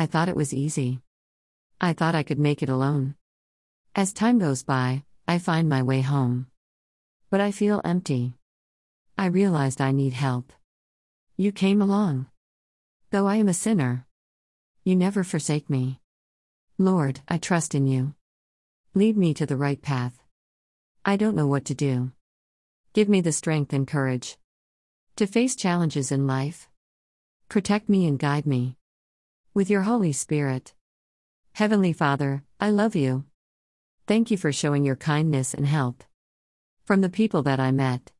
I thought it was easy. I thought I could make it alone. As time goes by, I find my way home. But I feel empty. I realized I need help. You came along. Though I am a sinner, you never forsake me. Lord, I trust in you. Lead me to the right path. I don't know what to do. Give me the strength and courage to face challenges in life. Protect me and guide me with your Holy Spirit. Heavenly Father, I love you. Thank you for showing your kindness and help. From the people that I met,